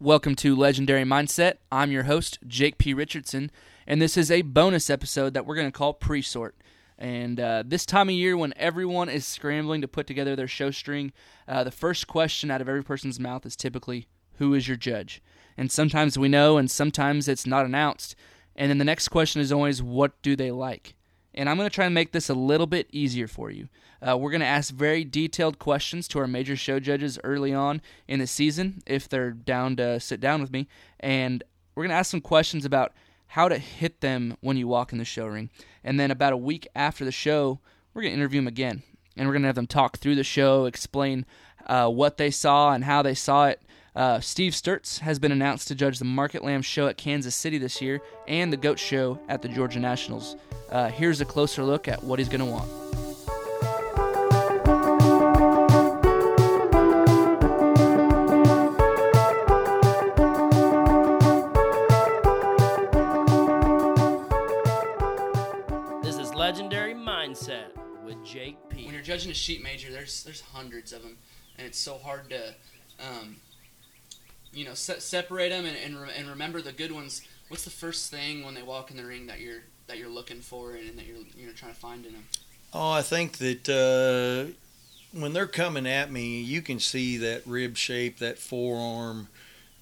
Welcome to Legendary Mindset. I'm your host, Jake P. Richardson, and this is a bonus episode that we're going to call Pre Sort. And uh, this time of year, when everyone is scrambling to put together their show string, uh, the first question out of every person's mouth is typically, Who is your judge? And sometimes we know, and sometimes it's not announced. And then the next question is always, What do they like? And I'm going to try and make this a little bit easier for you. Uh, we're going to ask very detailed questions to our major show judges early on in the season if they're down to sit down with me. And we're going to ask some questions about how to hit them when you walk in the show ring. And then about a week after the show, we're going to interview them again. And we're going to have them talk through the show, explain uh, what they saw and how they saw it. Uh, Steve Sturtz has been announced to judge the Market Lamb show at Kansas City this year and the Goat show at the Georgia Nationals. Uh, here's a closer look at what he's going to want. This is Legendary Mindset with Jake P. When you're judging a sheet major, there's there's hundreds of them, and it's so hard to, um, you know, se- separate them and and, re- and remember the good ones. What's the first thing when they walk in the ring that you're that you're looking for and, that you're you know trying to find in them? Oh, I think that uh, when they're coming at me, you can see that rib shape, that forearm.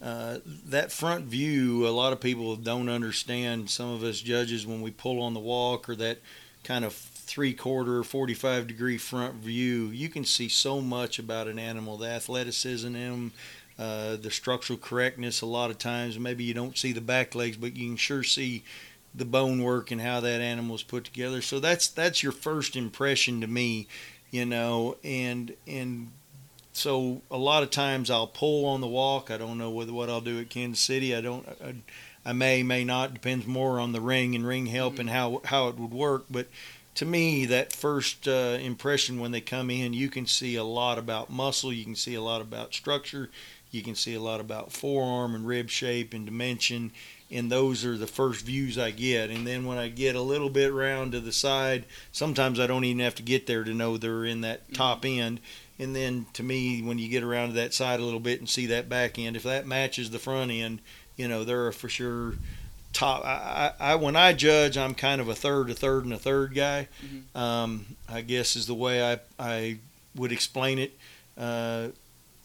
Uh, that front view, a lot of people don't understand. Some of us judges, when we pull on the walk or that kind of three quarter, 45 degree front view, you can see so much about an animal the athleticism in uh, the structural correctness. A lot of times, maybe you don't see the back legs, but you can sure see the bone work and how that animal is put together. So that's that's your first impression to me, you know, and and so a lot of times I'll pull on the walk. I don't know whether what I'll do at Kansas City. I don't. I, I may may not depends more on the ring and ring help mm-hmm. and how how it would work, but to me, that first uh, impression when they come in, you can see a lot about muscle, you can see a lot about structure, you can see a lot about forearm and rib shape and dimension, and those are the first views I get. And then when I get a little bit round to the side, sometimes I don't even have to get there to know they're in that mm-hmm. top end. And then to me, when you get around to that side a little bit and see that back end, if that matches the front end, you know, they're for sure top. I, I, when I judge, I'm kind of a third, a third, and a third guy. Mm-hmm. Um, I guess is the way I I would explain it. Uh,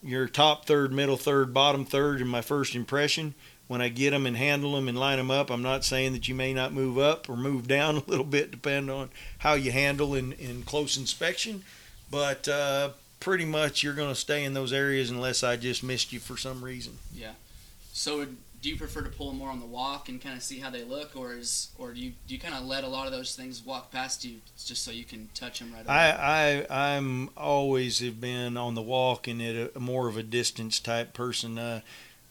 your top third, middle third, bottom third in my first impression. When I get them and handle them and line them up, I'm not saying that you may not move up or move down a little bit, depending on how you handle in, in close inspection. But uh, pretty much you're going to stay in those areas unless I just missed you for some reason. Yeah. So do you prefer to pull them more on the walk and kind of see how they look, or is or do you do you kind of let a lot of those things walk past you just so you can touch them right away? I I I'm always have been on the walk and it a, more of a distance type person. Uh,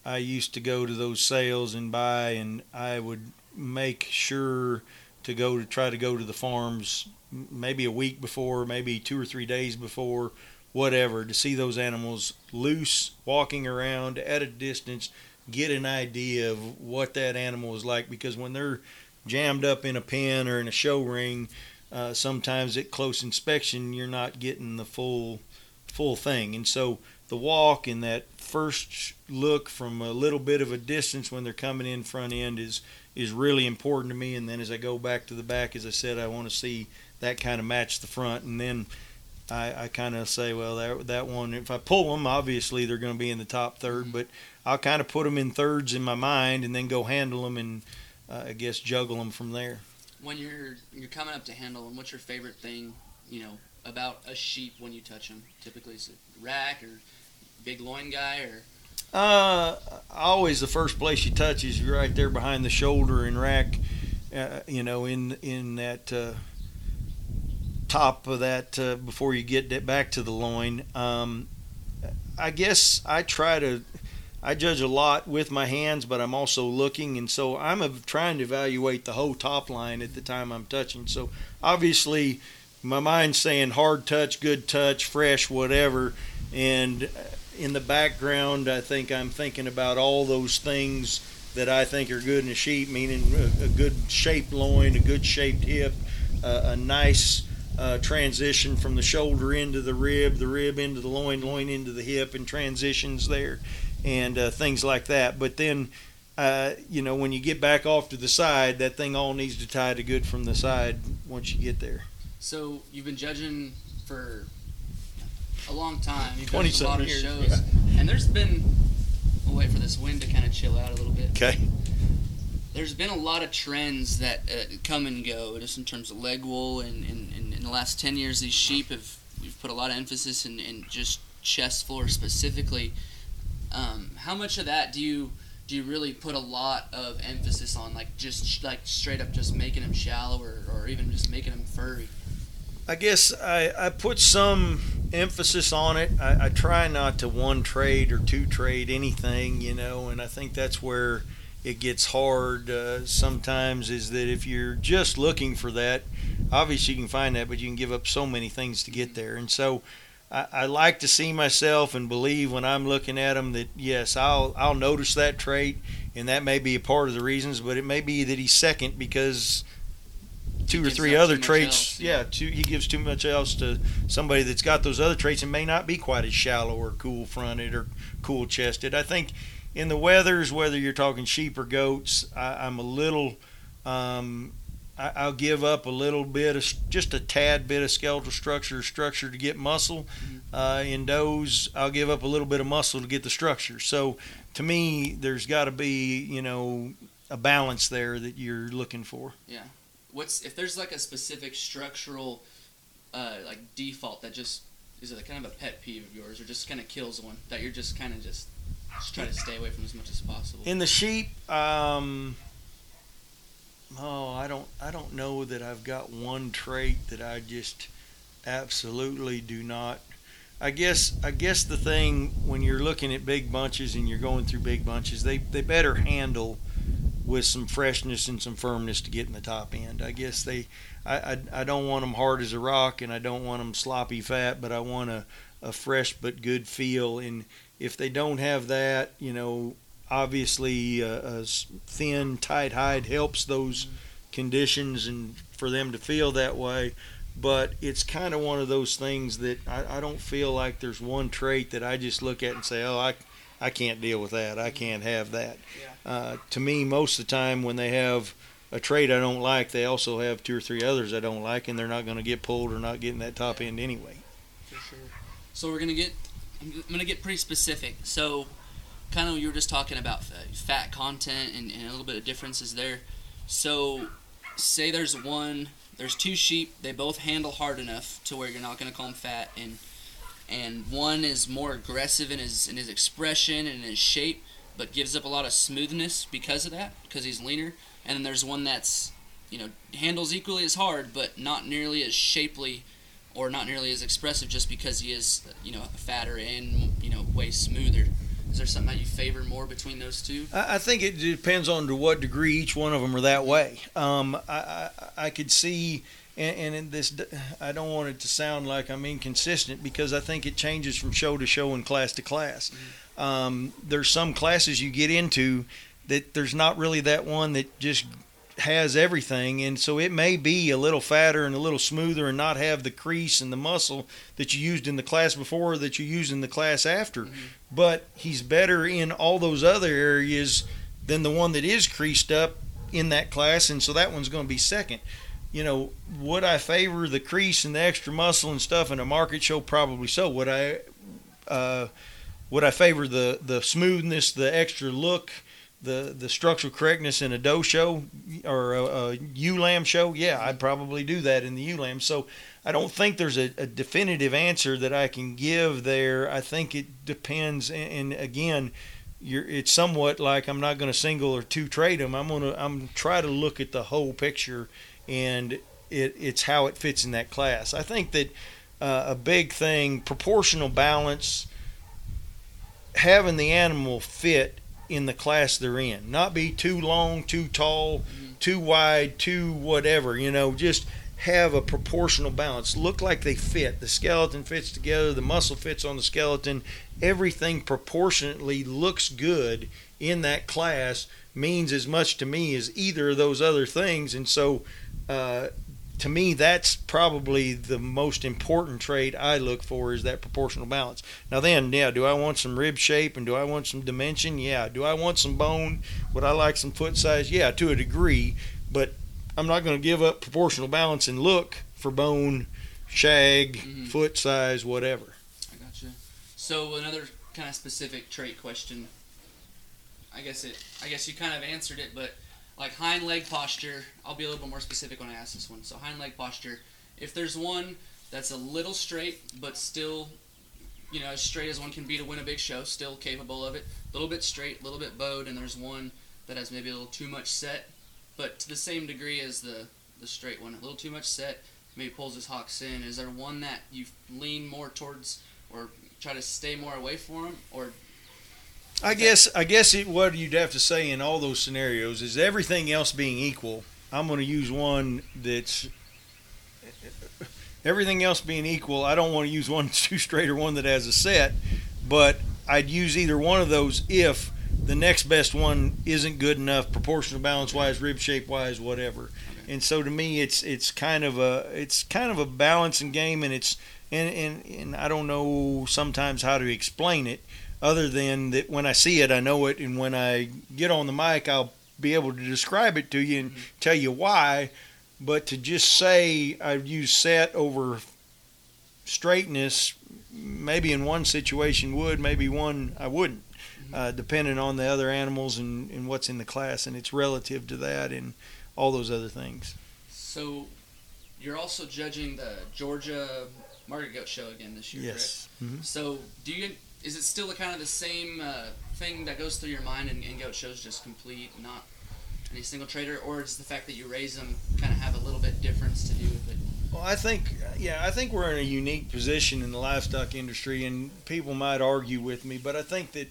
I used to go to those sales and buy, and I would make sure to go to try to go to the farms maybe a week before, maybe two or three days before, whatever, to see those animals loose, walking around at a distance get an idea of what that animal is like because when they're jammed up in a pen or in a show ring, uh, sometimes at close inspection you're not getting the full full thing. And so the walk and that first look from a little bit of a distance when they're coming in front end is is really important to me. And then as I go back to the back, as I said, I want to see that kind of match the front. And then I, I kind of say, well, that that one, if I pull them, obviously they're going to be in the top third, but I'll kind of put them in thirds in my mind and then go handle them and uh, I guess juggle them from there. When you're you're coming up to handle them, what's your favorite thing, you know, about a sheep when you touch them? Typically, is it rack or big loin guy or? Uh, always the first place you touch is right there behind the shoulder and rack. Uh, you know, in in that uh, top of that uh, before you get back to the loin. Um, I guess I try to I judge a lot with my hands, but I'm also looking, and so I'm trying to evaluate the whole top line at the time I'm touching. So obviously, my mind's saying hard touch, good touch, fresh, whatever, and uh, in the background, I think I'm thinking about all those things that I think are good in a sheep, meaning a, good shaped loin, a good shaped hip, uh, a nice uh, transition from the shoulder into the rib, the rib into the loin, loin into the hip, and transitions there and uh, things like that. But then, uh, you know, when you get back off to the side, that thing all needs to tie to good from the side once you get there. So you've been judging for a long time. You've 20 done a lot of years, shows, yeah. and there's been. We'll wait for this wind to kind of chill out a little bit. Okay. There's been a lot of trends that uh, come and go, just in terms of leg wool, and, and, and in the last ten years, these sheep have we've put a lot of emphasis in, in just chest floor specifically. Um, how much of that do you do you really put a lot of emphasis on, like just like straight up just making them shallow, or, or even just making them furry? I guess I, I put some emphasis on it. I, I try not to one trade or two trade anything, you know, and I think that's where it gets hard uh, sometimes is that if you're just looking for that, obviously you can find that, but you can give up so many things to get there. And so I, I like to see myself and believe when I'm looking at them that yes, I'll I'll notice that trait, and that may be a part of the reasons, but it may be that he's second because two or three other traits. else, yeah, yeah. two, he gives too much else to somebody that's got those other traits and may not be quite as shallow or cool fronted or cool chested. I think in the wethers, whether you're talking sheep or goats, I, I'm a little. Um, I, I'll give up a little bit of just a tad bit of skeletal structure structure to get muscle. Uh, in does, I'll give up a little bit of muscle to get the structure. So, to me, there's got to be you know a balance there that you're looking for. Yeah. What's if there's like a specific structural uh, like default that just is it kind of a pet peeve of yours or just kind of kills one that you're just kind of just just try to stay away from as much as possible? In the sheep, um, oh, I don't, I don't know that I've got one trait that I just absolutely do not. I guess, I guess the thing when you're looking at big bunches and you're going through big bunches, they they better handle with some freshness and some firmness to get in the top end. I guess they, I, I, I don't want them hard as a rock and I don't want them sloppy fat, but I want a, a fresh but good feel. And if they don't have that, you know, obviously uh, a s- thin, tight hide helps those conditions and for them to feel that way. But it's kind of one of those things that I, I don't feel like there's one trait that I just look at and say, oh, I, I can't deal with that. I can't have that. Uh, to me, most of the time when they have a trait I don't like, they also have two or three others I don't like, and they're not going to get pulled or not getting that top end anyway. For sure. So we're gonna get. I'm gonna get pretty specific. So, kind of you were just talking about fat content and, and a little bit of differences there. So, say there's one, there's two sheep. They both handle hard enough to where you're not gonna call them fat, and and one is more aggressive in his in his expression and his shape, but gives up a lot of smoothness because of that, because he's leaner. And then there's one that's you know handles equally as hard, but not nearly as shapely or not nearly as expressive just because he is, you know, fatter and you know way smoother. Is there something that you favor more between those two? I I think it depends on to what degree each one of them are that way. Um, I, I, I could see, and, and in this, I don't want it to sound like I'm inconsistent because I think it changes from show to show and class to class. Um, there's some classes you get into that there's not really that one that just has everything, and so it may be a little fatter and a little smoother and not have the crease and the muscle that you used in the class before that you use in the class after. But he's better in all those other areas than the one that is creased up in that class, and so that one's going to be second. You know, would I favor the crease and the extra muscle and stuff in a market show? Probably so. Would I? Uh, would I favor the the smoothness, the extra look, the the structural correctness in a doe show or a, a ewe lamb show? Yeah, I'd probably do that in the ewe lamb. So I don't think there's a, a definitive answer that I can give there. I think it depends, and, and again, it's somewhat like I'm not going to single or two trade them. I'm going to I'm try to look at the whole picture, and it, it's how it fits in that class. I think that uh, a big thing, proportional balance, having the animal fit in the class they're in, not be too long, too tall, too wide, too whatever. You know, just have a proportional balance. Look like they fit. The skeleton fits together. The muscle fits on the skeleton. Everything proportionately looks good in that class means as much to me as either of those other things. And so, uh, to me, that's probably the most important trait I look for is that proportional balance. Now, then, yeah, do I want some rib shape and do I want some dimension? Yeah. Do I want some bone? Would I like some foot size? Yeah, to a degree, but I'm not going to give up proportional balance and look for bone, shag, Mhm. foot size, whatever. I gotcha. So another kind of specific trait question. I guess it. I guess you kind of answered it, but like hind leg posture. I'll be a little bit more specific when I ask this one. So hind leg posture. If there's one that's a little straight, but still, you know, as straight as one can be to win a big show, still capable of it. A little bit straight, a little bit bowed, and there's one that has maybe a little too much set, but to the same degree as the the straight one. A little too much set, maybe pulls his hocks in. Is there one that you lean more towards or try to stay more away from or I guess I guess it, what you'd have to say in all those scenarios is everything else being equal. I'm going to use one that's everything else being equal. I don't want to use one that's too straight or one that has a set, but I'd use either one of those if the next best one isn't good enough, proportional balance wise, rib shape wise, whatever. And so to me, it's it's kind of a it's kind of a balancing game, and it's and and, and I don't know sometimes how to explain it other than that when I see it, I know it, and when I get on the mic, I'll be able to describe it to you and tell you why. But to just say I've used set over straightness, maybe in one situation would, maybe one I wouldn't, uh, depending on the other animals and, and what's in the class, and it's relative to that and all those other things. so? You're also judging the Georgia Market Goat Show again this year, Yes. Mhm. So do you? Is it still kind of the same uh, thing that goes through your mind in, in goat shows, just complete, not any single trader, or does the fact that you raise them kind of have a little bit difference to do with it? Well, I think, yeah, I think we're in a unique position in the livestock industry, and people might argue with me, but I think that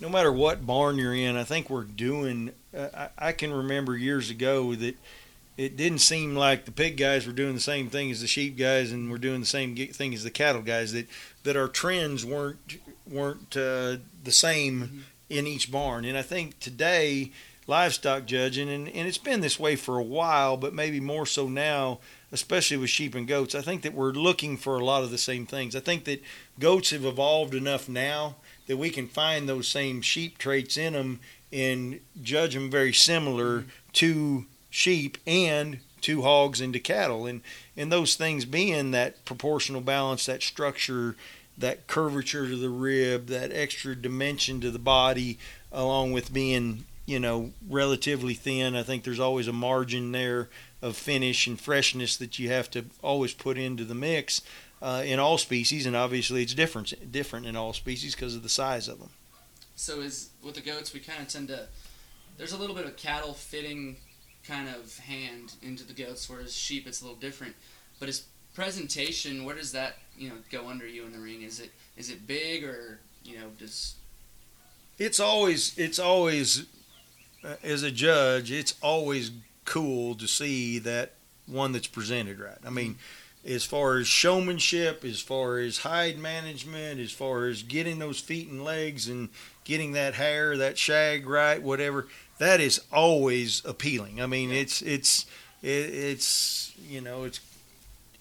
no matter what barn you're in, I think we're doing. Uh, I, I can remember years ago that it didn't seem like the pig guys were doing the same thing as the sheep guys, and we're doing the same thing as the cattle guys. That that our trends weren't weren't uh, the same in each barn, and I think today livestock judging, and, and it's been this way for a while, but maybe more so now especially with sheep and goats, I think that we're looking for a lot of the same things. I think that goats have evolved enough now that we can find those same sheep traits in them and judge them very similar to sheep and to hogs and to cattle. And, and those things being that proportional balance, that structure, that curvature to the rib, that extra dimension to the body, along with being, you know, relatively thin. I think there's always a margin there of finish and freshness that you have to always put into the mix uh, in all species, and obviously it's different different in all species because of the size of them. So is with the goats, we kind of tend to. There's a little bit of cattle fitting kind of hand into the goats, whereas sheep it's a little different. But is presentation, where does that you know go under you in the ring? Is it is it big or you know does It's always it's always uh, as a judge, it's always cool to see that one that's presented right. I mean, as far as showmanship, as far as hide management, as far as getting those feet and legs and getting that hair, that shag right, whatever, that is always appealing. I mean, it's it's it, it's you know it's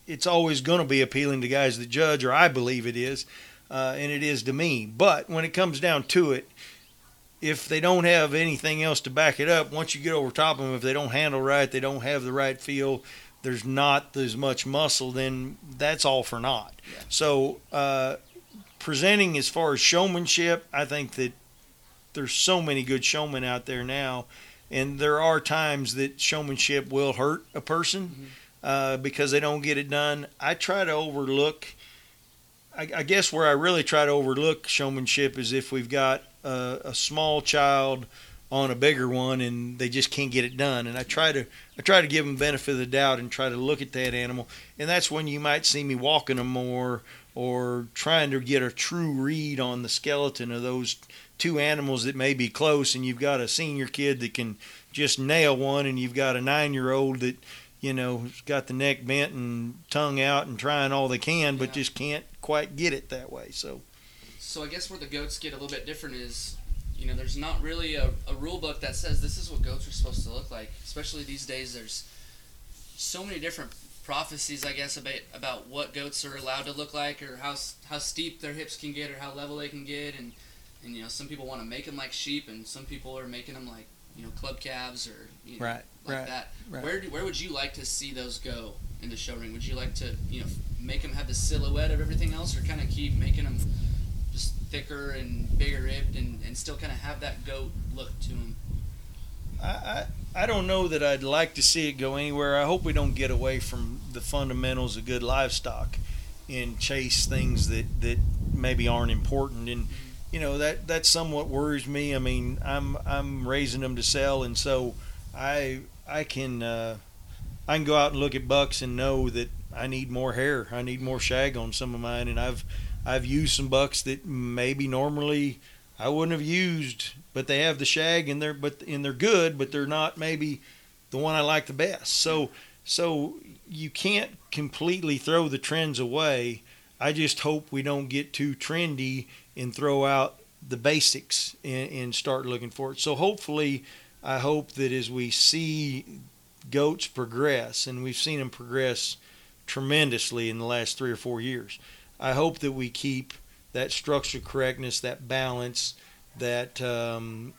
it's always going to be appealing to guys that judge, or I believe it is, uh, and it is to me. But when it comes down to it, if they don't have anything else to back it up, once you get over top of them, if they don't handle right, they don't have the right feel, there's not as much muscle, then that's all for naught. Yeah. So, uh, presenting as far as showmanship, I think that there's so many good showmen out there now, and there are times that showmanship will hurt a person uh, because they don't get it done. I try to overlook. I, I guess where I really try to overlook showmanship is if we've got a, a small child on a bigger one and they just can't get it done. And I try to I try to give them benefit of the doubt and try to look at that animal. And that's when you might see me walking them more or trying to get a true read on the skeleton of those two animals that may be close. And you've got a senior kid that can just nail one, and you've got a nine year old that you know got the neck bent and tongue out and trying all they can, but Yeah. just can't quite get it that way. So. So I guess where the goats get a little bit different is, you know, there's not really a, a rule book that says this is what goats are supposed to look like. Especially these days, there's so many different prophecies, I guess, about about what goats are allowed to look like, or how how steep their hips can get, or how level they can get, and and you know some people want to make them like sheep, and some people are making them like you know club calves or you know, Right, like right, that. right. Where do, where would you like to see those go in the show ring? Would you like to you know make them have the silhouette of everything else, or kind of keep making them just thicker and bigger ribbed, and, and still kind of have that goat look to them? I, I I don't know that I'd like to see it go anywhere. I hope we don't get away from the fundamentals of good livestock and chase things that, that maybe aren't important. And mm-hmm. You know that that somewhat worries me. I mean, I'm I'm raising them to sell, and so I I can uh, I can go out and look at bucks and know that I need more hair. I need more shag on some of mine, and I've I've used some bucks that maybe normally I wouldn't have used, but they have the shag and they're but and they're good, but they're not maybe the one I like the best. So so you can't completely throw the trends away. I just hope we don't get too trendy and throw out the basics and, and start looking for it. So hopefully, I hope that as we see goats progress, and we've seen them progress tremendously in the last three or four years, I hope that we keep that structural correctness, that balance, that, um,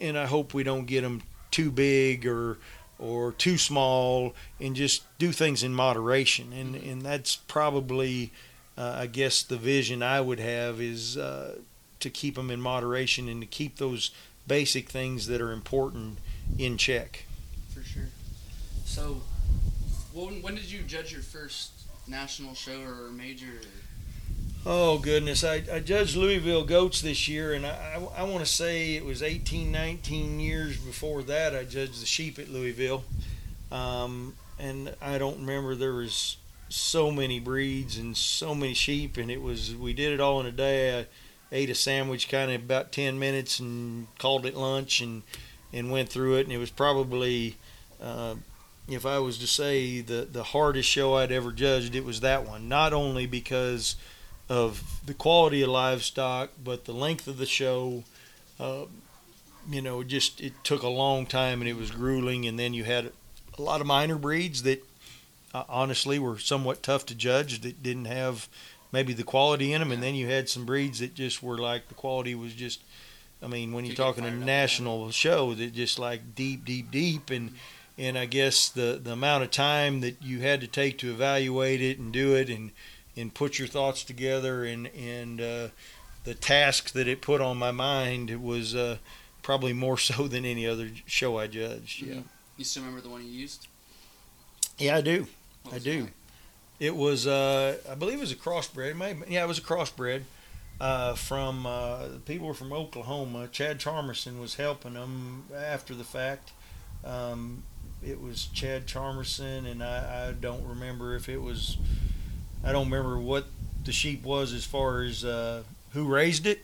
and I hope we don't get them too big or or too small, and just do things in moderation. And and that's probably, uh, I guess, the vision I would have is uh, to keep them in moderation and to keep those basic things that are important in check. For sure. So, when, when did you judge your first national show or major? Oh goodness, I, I judged Louisville goats this year, and I, I, I want to say it was 18, 19 years before that I judged the sheep at Louisville, um, and I don't remember there was so many breeds and so many sheep, and it was we did it all in a day. I ate a sandwich kind of about ten minutes and called it lunch and and went through it, and it was probably. Uh, if I was to say the, the hardest show I'd ever judged, it was that one. Not only because of the quality of livestock, but the length of the show. Uh, you know, just it took a long time and it was grueling. And then you had a lot of minor breeds that honestly were somewhat tough to judge that didn't have maybe the quality in them. And then you had some breeds that just were like the quality was just. I mean, when you're talking a national show, that just like deep, deep, deep, and and I guess the the amount of time that you had to take to evaluate it and do it and and put your thoughts together and and uh, the task that it put on my mind was uh, probably more so than any other show I judged. Yeah. You still remember the one you used? yeah, I do. I do. it like? It was uh, I believe it was a crossbred. Maybe yeah, it was a crossbred. Uh, from uh, the people were from Oklahoma. Chad Charmerson was helping them after the fact. Um, it was Chad Charmerson, and I, I don't remember if it was. I don't remember what the sheep was as far as uh, who raised it,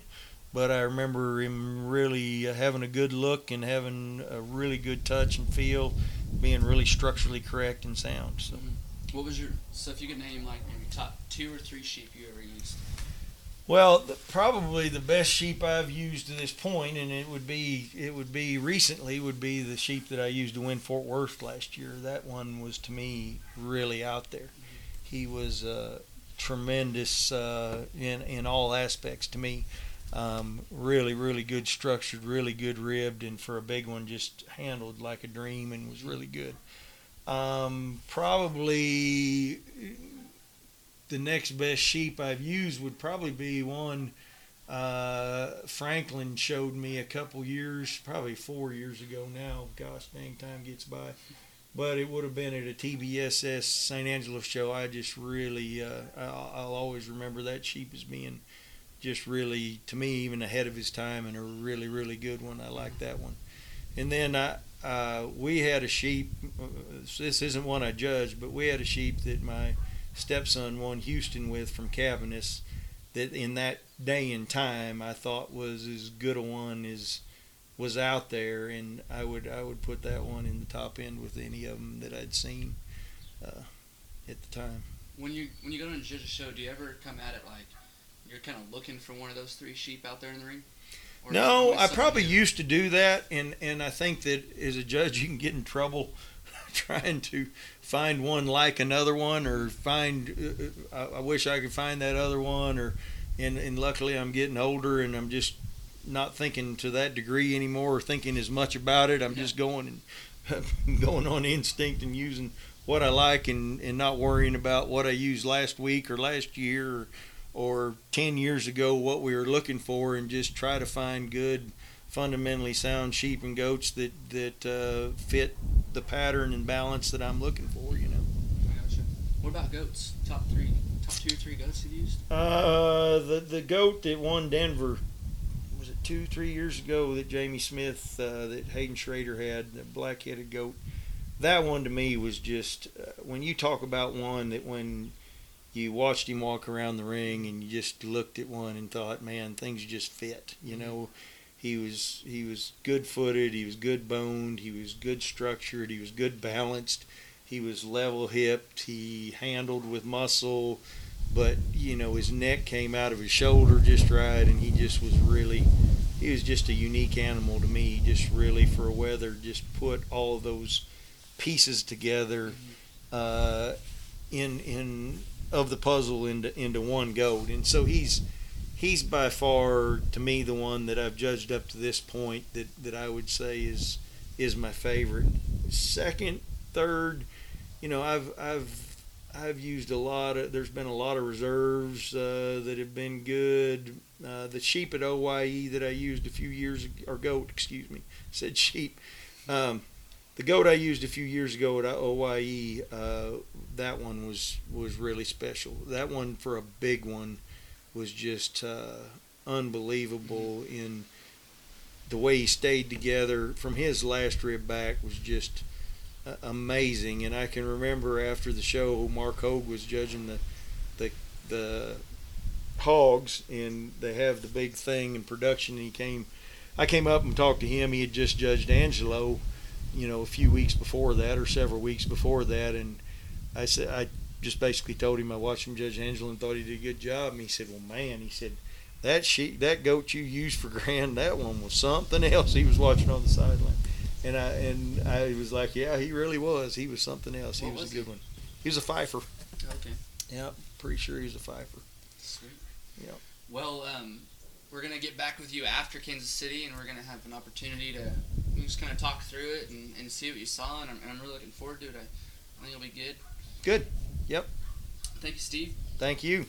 but I remember him really uh, having a good look and having a really good touch and feel, being really structurally correct and sound. So. What was your so if you could name like maybe top two or three sheep you ever used? Well, the, probably the best sheep I've used to this point, and it would be it would be recently would be the sheep that I used to win Fort Worth last year. That one was to me really out there. He was uh, tremendous uh, in in all aspects to me. Um, really, really good structured, really good ribbed, and for a big one, just handled like a dream and was really good. Um, probably the next best sheep I've used would probably be one uh, Franklin showed me a couple years, probably four years ago now. Gosh dang, time gets by. But it would have been at a TBSS San Angelo show. I just really, uh, I'll, I'll always remember that sheep as being just really, to me, even ahead of his time and a really, really good one. I like that one. And then I, uh, we had a sheep. uh, This isn't one I judged, but we had a sheep that my stepson won Houston with from Cavanis. That in that day and time, I thought was as good a one as was out there, and I would I would put that one in the top end with any of them that I'd seen uh, at the time. When you when you go to judge a show, do you ever come at it like you're kind of looking for one of those three sheep out there in the ring? Or is it No, I probably used to do that, and and I think that as a judge you can get in trouble trying to find one like another one or find uh, I, I wish I could find that other one or and and luckily I'm getting older and I'm just not thinking to that degree anymore or thinking as much about it. I'm just going and going on instinct and using what I like and, and not worrying about what I used last week or last year or, or 10 years ago, what we were looking for, and just try to find good, fundamentally sound sheep and goats that, that uh, fit the pattern and balance that I'm looking for, you know. Gotcha. What about goats? Top three, top two or three goats you've used? Uh, the, the goat that won Denver was it two, three years ago that Jamie Smith, uh, that Hayden Schrader had, the black headed goat that one to me was just uh, when you talk about one that when you watched him walk around the ring and you just looked at one and thought, man, things just fit. You know, he was he was good footed, he was good boned, he was good structured, he was good balanced, he was level hipped, he handled with muscle, but you know his neck came out of his shoulder just right, and he just was really. He was just a unique animal to me. Just really for a wether, just put all those pieces together uh, in in of the puzzle into into one goat. And so he's he's by far to me the one that I've judged up to this point that that I would say is is my favorite. Second, third, you know, I've I've I've used a lot of. There's been a lot of reserves uh, that have been good. Uh, the sheep at OYE that I used a few years ago, or goat, excuse me, said sheep. Um, the goat I used a few years ago at OYE, uh, that one was was really special. That one for a big one was just uh, unbelievable in the way he stayed together from his last rib back was just uh, amazing. And I can remember after the show, Mark Hogue was judging the the the hogs, and they have the big thing in production. And he came, I came up and talked to him. He had just judged Angelo you know, a few weeks before that or several weeks before that, and I said I just basically told him I watched him judge Angel and thought he did a good job. And he said, "Well, man," he said, "that sheep, that goat you used for Grand, that one was something else." He was watching on the sideline, and I and I was like, "Yeah, he really was. He was something else. He was, was a good he? one. He was a fifer. Okay. Yeah, pretty sure he was a fifer. Sweet. Yep. Well, um, we're gonna get back with you after Kansas City, and we're gonna have an opportunity to just kind of talk through it and, and see what you saw, and I'm, and I'm really looking forward to it. I, I think it'll be good. Good. Yep. Thank you, Steve. Thank you.